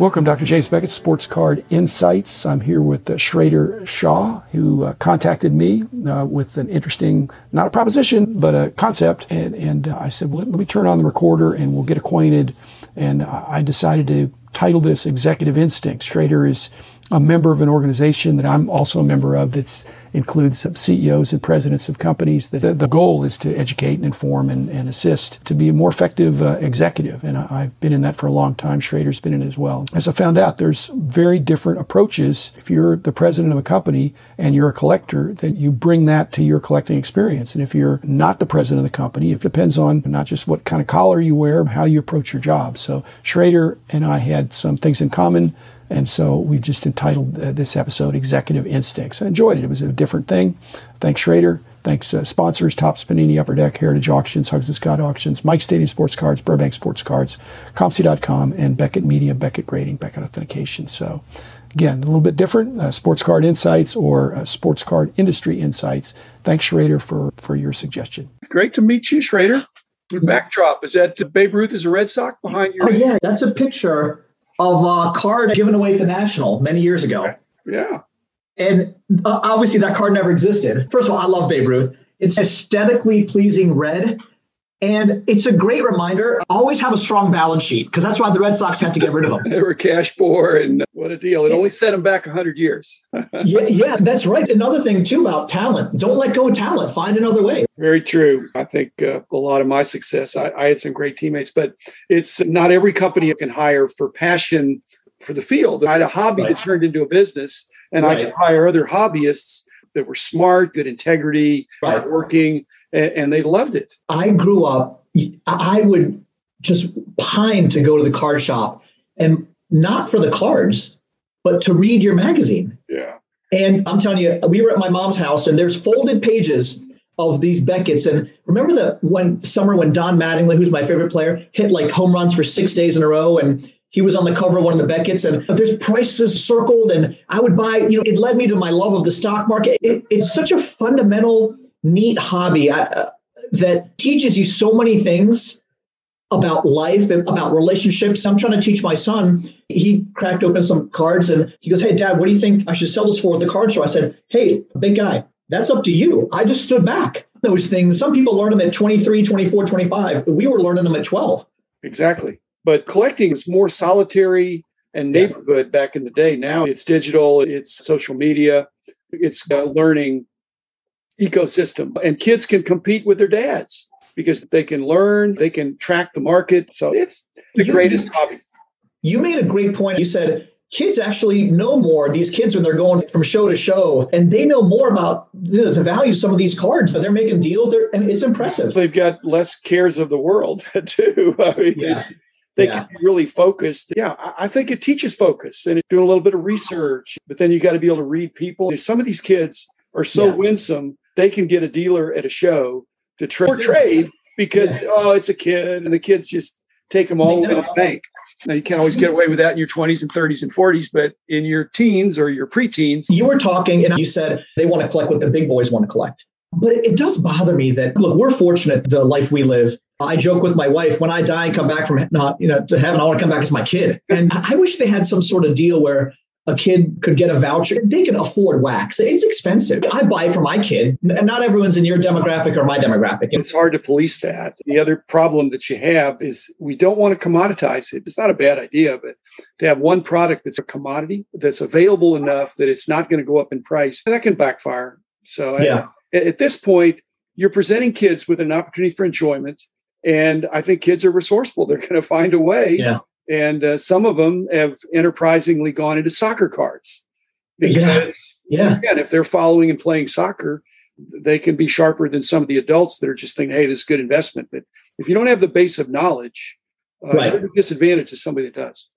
Welcome, Dr. James Beckett, Sports Card Insights. I'm here with uh, Schrader Shaw, who uh, contacted me uh, with an interesting, not a proposition, but a concept. And, and uh, I said, well, let me turn on the recorder and we'll get acquainted. And I decided to title this Executive Instincts. Schrader is a member of an organization that I'm also a member of that includes CEOs and presidents of companies. That the goal is to educate and inform and, and assist to be a more effective uh, executive. And I, have been in that for a long time. Schrader's been in it as well. As I found out, there's very different approaches. If you're the president of a company and you're a collector, then you bring that to your collecting experience. And if you're not the president of the company, it depends on not just what kind of collar you wear, how you approach your job. So Schrader and I had some things in common and so we just entitled uh, this episode Executive Instincts. I enjoyed it. It was a different thing. Thanks, Schrader. Thanks, uh, sponsors, Topps Panini, Upper Deck, Heritage Auctions, Huggins and Scott Auctions, Mike Stadium Sports Cards, Burbank Sports Cards, COMC.com, and Beckett Media, Beckett Grading, Beckett Authentication. So, again, a little bit different, uh, Sports Card Insights or uh, Sports Card Industry Insights. Thanks, Schrader, for, for your suggestion. Great to meet you, Schrader. Your backdrop, is that Babe Ruth is a Red Sox behind you? Oh, yeah, that's a picture of a card given away at the National many years ago. Yeah. And uh, obviously that card never existed. First of all, I love Babe Ruth. It's aesthetically pleasing red. And it's a great reminder. Always have a strong balance sheet because that's why the Red Sox had to get rid of them. they were cash poor, and what a deal! It only set them back hundred years. yeah, yeah, that's right. Another thing too about talent: don't let go of talent. Find another way. Very true. I think uh, a lot of my success. I, I had some great teammates, but it's not every company can hire for passion for the field. I had a hobby right. that turned into a business, and right. I could hire other hobbyists that were smart, good integrity, right. hardworking and, and they loved it. I grew up, I would just pine to go to the card shop and not for the cards, but to read your magazine. Yeah. And I'm telling you, we were at my mom's house and there's folded pages of these Beckett's. And remember the one summer when Don Mattingly, who's my favorite player, hit like home runs for six days in a row and he was on the cover of one of the Beckett's and there's prices circled and I would buy, you know, it led me to my love of the stock market. It, it's such a fundamental neat hobby uh, that teaches you so many things about life and about relationships. I'm trying to teach my son. He cracked open some cards and he goes, Hey, dad, what do you think I should sell this for at the card show? I said, Hey, big guy, that's up to you. I just stood back. Those things, some people learn them at 23, 24, 25. We were learning them at 12. Exactly. But collecting is more solitary and neighborhood back in the day. Now it's digital, it's social media, it's uh, learning ecosystem. And kids can compete with their dads because they can learn, they can track the market. So it's the you, greatest hobby. You made a great point. You said kids actually know more. These kids, when they're going from show to show, and they know more about the, the value of some of these cards. That they're making deals, they're, and it's impressive. They've got less cares of the world too. I mean, yeah. They yeah. can be really focused. Yeah, I think it teaches focus and doing a little bit of research. But then you got to be able to read people. Some of these kids are so yeah. winsome they can get a dealer at a show to tra- trade because yeah. oh, it's a kid, and the kids just take them all to the bank. Now you can't always get away with that in your 20s and 30s and 40s, but in your teens or your preteens, you were talking and you said they want to collect what the big boys want to collect. But it does bother me that look, we're fortunate the life we live. I joke with my wife when I die and come back from not you know to heaven, I want to come back as my kid. And I wish they had some sort of deal where a kid could get a voucher. They can afford wax. It's expensive. I buy it for my kid, and not everyone's in your demographic or my demographic. It's hard to police that. The other problem that you have is we don't want to commoditize it. It's not a bad idea, but to have one product that's a commodity that's available enough that it's not going to go up in price, that can backfire. So yeah. I, at this point, you're presenting kids with an opportunity for enjoyment. And I think kids are resourceful. They're going to find a way yeah and uh, some of them have enterprisingly gone into soccer cards because yeah. yeah. again if they're following and playing soccer they can be sharper than some of the adults that are just thinking hey this is a good investment but if you don't have the base of knowledge uh, right. you're at a disadvantage to somebody that does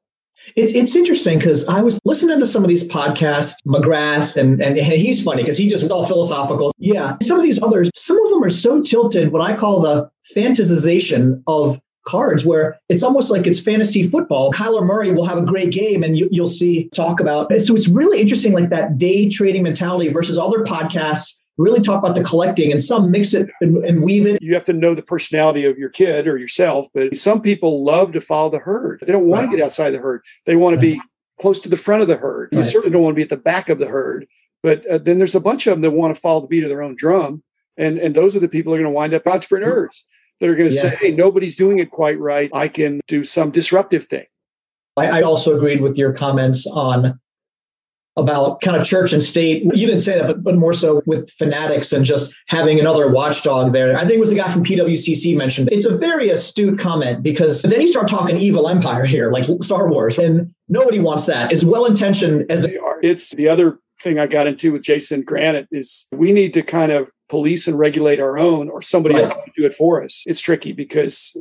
it's, it's interesting because I was listening to some of these podcasts, McGrath, and, and, and he's funny because he just all philosophical. Yeah. Some of these others, some of them are so tilted, what I call the fantasization of cards where it's almost like it's fantasy football. Kyler Murray will have a great game and you, will see talk about. So it's really interesting, like that day trading mentality versus other podcasts really talk about the collecting and some mix it and, and, weave it. You have to know the personality of your kid or yourself, but some people love to follow the herd. They don't want right. to get outside the herd. They want to be close to the front of the herd. You certainly don't want to be at the back of the herd. But uh, then there's a bunch of them that want to follow the beat of their own drum. And, and those are the people that are going to wind up entrepreneurs that are going to say, hey, nobody's doing it quite right. I can do some disruptive thing. I, I also agreed with your comments on about kind of church and state. You didn't say that, but, but more so with Fanatics and just having another watchdog there. I think it was the guy from PWCC mentioned. It's a very astute comment because then you start talking evil empire here, like Star Wars, and nobody wants that. As well intentioned as they are. It's the other thing I got into with Jason Granite is we need to kind of police and regulate our own, or somebody right. else to do it for us. It's tricky because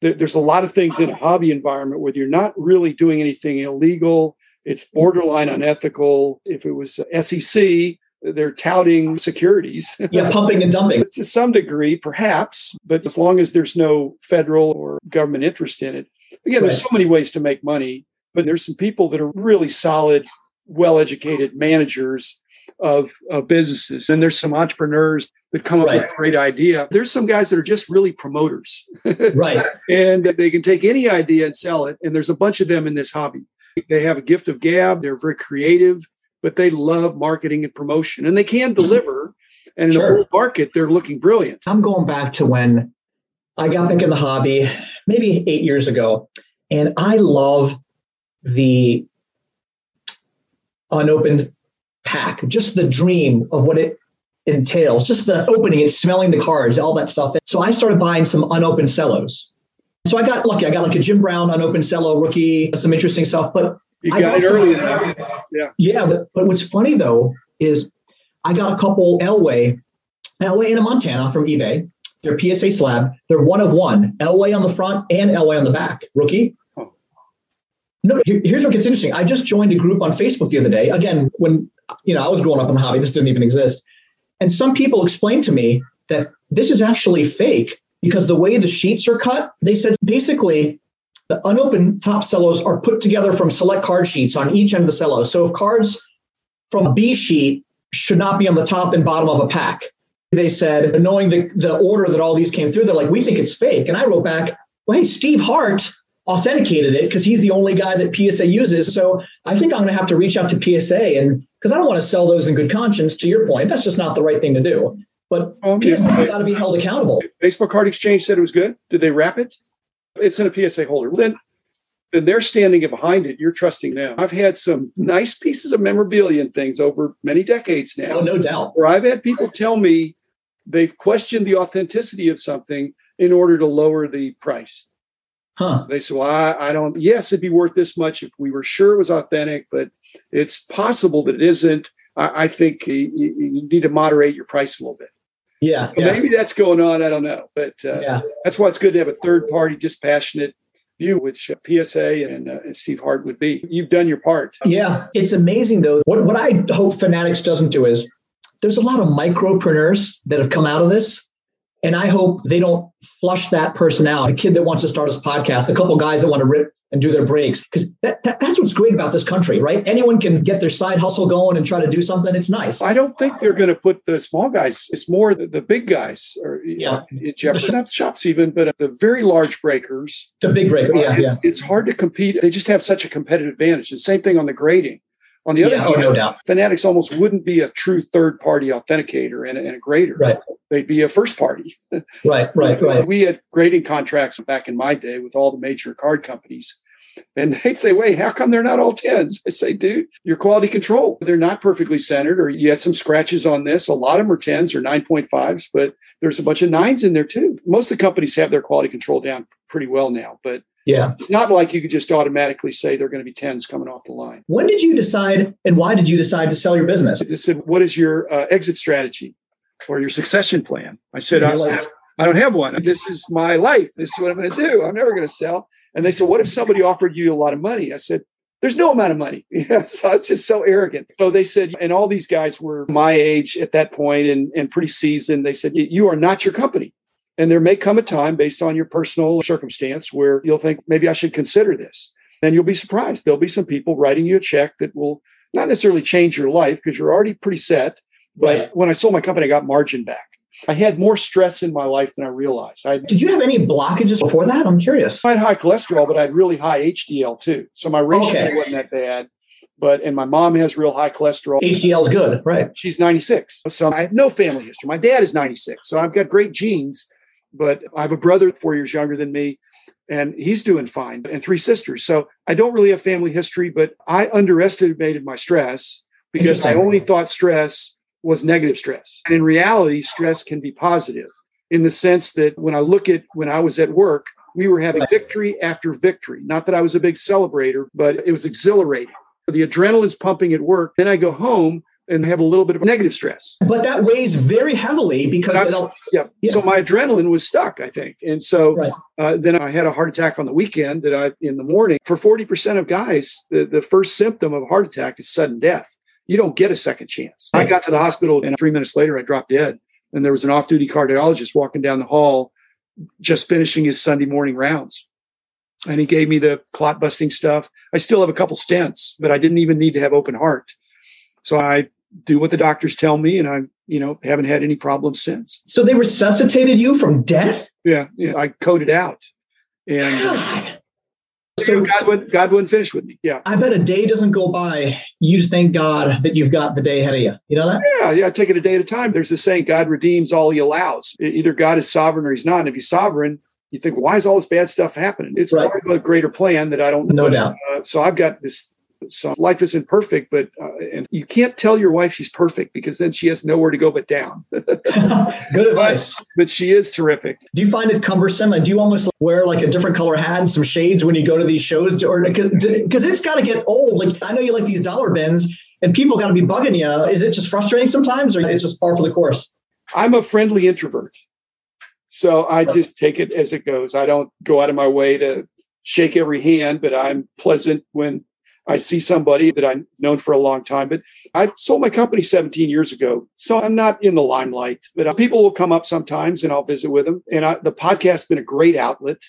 there's a lot of things in a hobby environment where you're not really doing anything illegal it's borderline unethical. If it was SEC, they're touting securities. yeah, pumping and dumping. to some degree, perhaps, but as long as there's no federal or government interest in it. Again, right. there's so many ways to make money, but there's some people that are really solid, well educated managers of, of, businesses. And there's some entrepreneurs that come up right. with a great idea. There's some guys that are just really promoters. right. And they can take any idea and sell it. And there's a bunch of them in this hobby. They have a gift of gab. They're very creative, but they love marketing and promotion, and they can deliver. And in sure. the whole market, they're looking brilliant. I'm going back to when I got back in the hobby, maybe eight years ago, and I love the unopened pack, just the dream of what it entails, just the opening it, smelling the cards, all that stuff. So I started buying some unopened cellos. So I got lucky. I got like a Jim Brown unopened cello rookie, some interesting stuff. But you got, got it early enough. Yeah. Yeah. But, but what's funny though is I got a couple Elway, Elway and a Montana from eBay. They're PSA slab. They're one of one. Elway on the front and Elway on the back. Rookie. No, here's what gets interesting. I just joined a group on Facebook the other day. Again, when you know I was growing up in the hobby, this didn't even exist. And some people explained to me that this is actually fake because the way the sheets are cut, they said basically the unopened top cellos are put together from select card sheets on each end of the cello. So if cards from a B sheet should not be on the top and bottom of a pack, they said, knowing the, the order that all these came through, they're like, we think it's fake. And I wrote back, well, hey, Steve Hart authenticated it because he's the only guy that PSA uses. So I think I'm going to have to reach out to PSA and because I don't want to sell those in good conscience. To your point, that's just not the right thing to do. But um, PSA yeah. got to be held accountable. Baseball Card Exchange said it was good. Did they wrap it? It's in a PSA holder. Then, then they're standing behind it. You're trusting them. I've had some nice pieces of memorabilia and things over many decades now. Oh, no doubt. Where I've had people tell me they've questioned the authenticity of something in order to lower the price. Huh. They said, well, I, I, don't, yes, it'd be worth this much if we were sure it was authentic, but it's possible that it isn't. I, I think you, you, need to moderate your price a little bit. Yeah, yeah. Maybe that's going on. I don't know. But uh, yeah. that's why it's good to have a third party, dispassionate view, which uh, PSA and, uh, and, Steve Hart would be. You've done your part. Yeah. It's amazing, though. What, what I hope Fanatics doesn't do is there's a lot of micropreneurs that have come out of this. And I hope they don't flush that person out. The kid that wants to start his podcast, the couple guys that want to rip and do their breaks because that, that, that's what's great about this country right? Anyone can get their side hustle going and try to do something. It's nice. I don't think they're going to put the small guys it's more the, the big guys or yeah. jeopardy, not shops even but the very large breakers. The big breaker yeah yeah. It's hard to compete. They just have such a competitive advantage. The same thing on the grading on the other yeah, hand, oh, no doubt. Fanatics almost wouldn't be a true third party authenticator and a, and a grader. Right. They'd be a first party. right, right, right. We had grading contracts back in my day with all the major card companies. And they'd say, wait, how come they're not all 10s? I say, dude, your quality control. They're not perfectly centered, or you had some scratches on this. A lot of them are 10s or 9.5s, but there's a bunch of nines in there too. Most of the companies have their quality control down pretty well now, but yeah. It's not like you could just automatically say they're going to be 10s coming off the line. When did you decide and why did you decide to sell your business? They said, What is your uh, exit strategy or your succession plan? I said, I, I don't have one. This is my life. This is what I'm going to do. I'm never going to sell. And they said, What if somebody offered you a lot of money? I said, There's no amount of money. Yeah, so it's just so arrogant. So they said, and all these guys were my age at that point and, and pretty seasoned. They said, You are not your company. And there may come a time based on your personal circumstance where you'll think, maybe I should consider this. And you'll be surprised. There'll be some people writing you a check that will not necessarily change your life because you're already pretty set, But right. when I sold my company, I got margin back. I had more stress in my life than I realized. I, Did you have any blockages before that? I'm curious. I had high cholesterol, but I had really high HDL too. So my ratio okay. wasn't that bad. But and my mom has real high cholesterol. HDL is good, right? She's 96. So I have no family history. My dad is 96. So I've got great genes, but I have a brother four years younger than me, and he's doing fine, and three sisters. So I don't really have family history, but I underestimated my stress because I only thought stress was negative stress. And in reality, stress can be positive in the sense that when I look at when I was at work, we were having victory after victory. Not that I was a big celebrator, but it was exhilarating. The adrenaline's pumping at work. Then I go home and have a little bit of negative stress. But that weighs very heavily because yeah. yeah. So my adrenaline was stuck, I think, and so right. uh, then I had a heart attack on the weekend. That I in the morning for forty percent of guys, the, the first symptom of a heart attack is sudden death you don't get a second chance. I got to the hospital and three minutes later, I dropped dead. And there was an off duty cardiologist walking down the hall, just finishing his Sunday morning rounds. And he gave me the clot busting stuff. I still have a couple stents, but I didn't even need to have open heart. So I do what the doctors tell me, and I, you know, haven't had any problems since. So they resuscitated you from death? Yeah, yeah. I coded out, and God so God would God wouldn't finish with me. Yeah. I bet a day doesn't go by. You just thank God that you've got the day ahead of you. You know that? Yeah, yeah. Take it a day at a time. There's a saying: God redeems all He allows. Either God is sovereign or He's not. And if He's sovereign, you think, why is all this bad stuff happening? It's right. part of a greater plan that I don't. No doubt. Uh, so I've got this so life isn't perfect, but uh, and you can't tell your wife she's perfect because then she has nowhere to go but down. Good advice. But, she is terrific. Do you find it cumbersome? And do you almost wear like a different color hat and some shades when you go to these shows, or because it's got to get old? Like I know you like these dollar bins, and people got to be bugging you. Is it just frustrating sometimes, or it's just par for the course? I'm a friendly introvert, so I just take it as it goes. I don't go out of my way to shake every hand, but I'm pleasant when I see somebody that I've known for a long time, but I sold my company 17 years ago. So I'm not in the limelight, but uh, people will come up sometimes and I'll visit with them. And I, the podcast has been a great outlet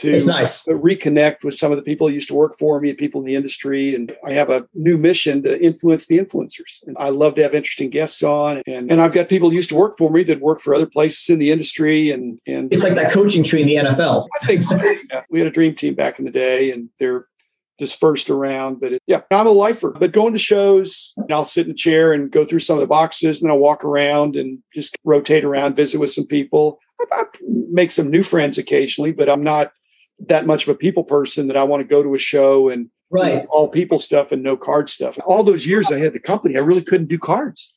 to nice. reconnect with some of the people who used to work for me and people in the industry. And I have a new mission to influence the influencers. And I love to have interesting guests on. And, and I've got people who used to work for me that work for other places in the industry. And, and it's like that coaching tree in the NFL. I think so. Yeah. We had a dream team back in the day and they're dispersed around. But it, yeah, I'm a lifer. But going to shows, I'll sit in a chair and go through some of the boxes, and then I'll walk around and just rotate around, visit with some people. I, I make some new friends occasionally, but I'm not that much of a people person that I want to go to a show and right all people stuff and no card stuff. All those years I had the company, I really couldn't do cards.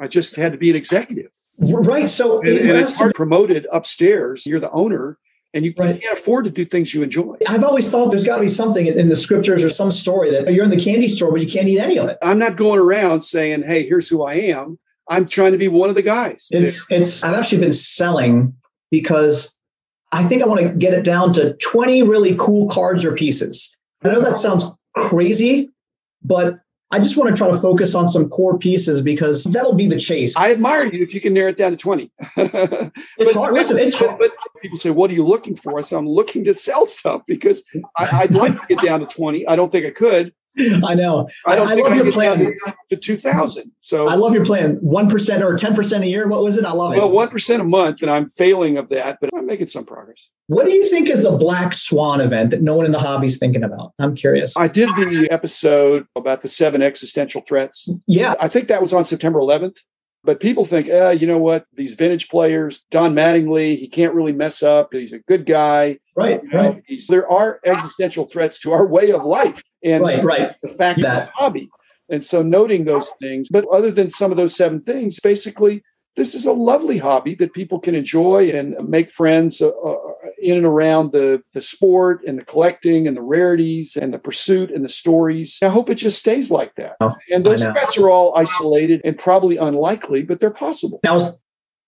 I just had to be an executive. Right. So and, and it's hard promoted upstairs. You're the owner and you, right. you, can't afford to do things you enjoy. I've always thought there's got to be something in the scriptures or some story that you're in the candy store, but you can't eat any of it. I'm not going around saying, "Hey, here's who I am." I'm trying to be one of the guys. It's it's. I've actually been selling because I think I want to get it down to 20 really cool cards or pieces. I know that sounds crazy, but I just want to try to focus on some core pieces because that'll be the chase. I admire you if you can narrow it down to 20. it's but, hard. Listen, it's hard. But people say, What are you looking for? I said, I'm looking to sell stuff because I, would like to get down to 20. I don't think I could. I know. I don't I, love I your plan. To 2000. So I love your plan. 1% or 10% a year. What was it? I love it. Well, 1% a month, and I'm failing of that, but I'm making some progress. What do you think is the Black Swan event that no one in the hobby is thinking about? I'm curious. I did the episode about the seven existential threats. Yeah. I think that was on September 11th. But people think, eh, you know what? These vintage players, Don Mattingly, he can't really mess up. He's a good guy. Right, you know, right. there are existential threats to our way of life and right, right. the fact that hobby. And so noting those things, but other than some of those seven things, basically, this is a lovely hobby that people can enjoy and make friends uh, uh, in and around the, the sport and the collecting and the rarities and the pursuit and the stories. I hope it just stays like that. Oh, and those threats are all isolated and probably unlikely, but they're possible. Was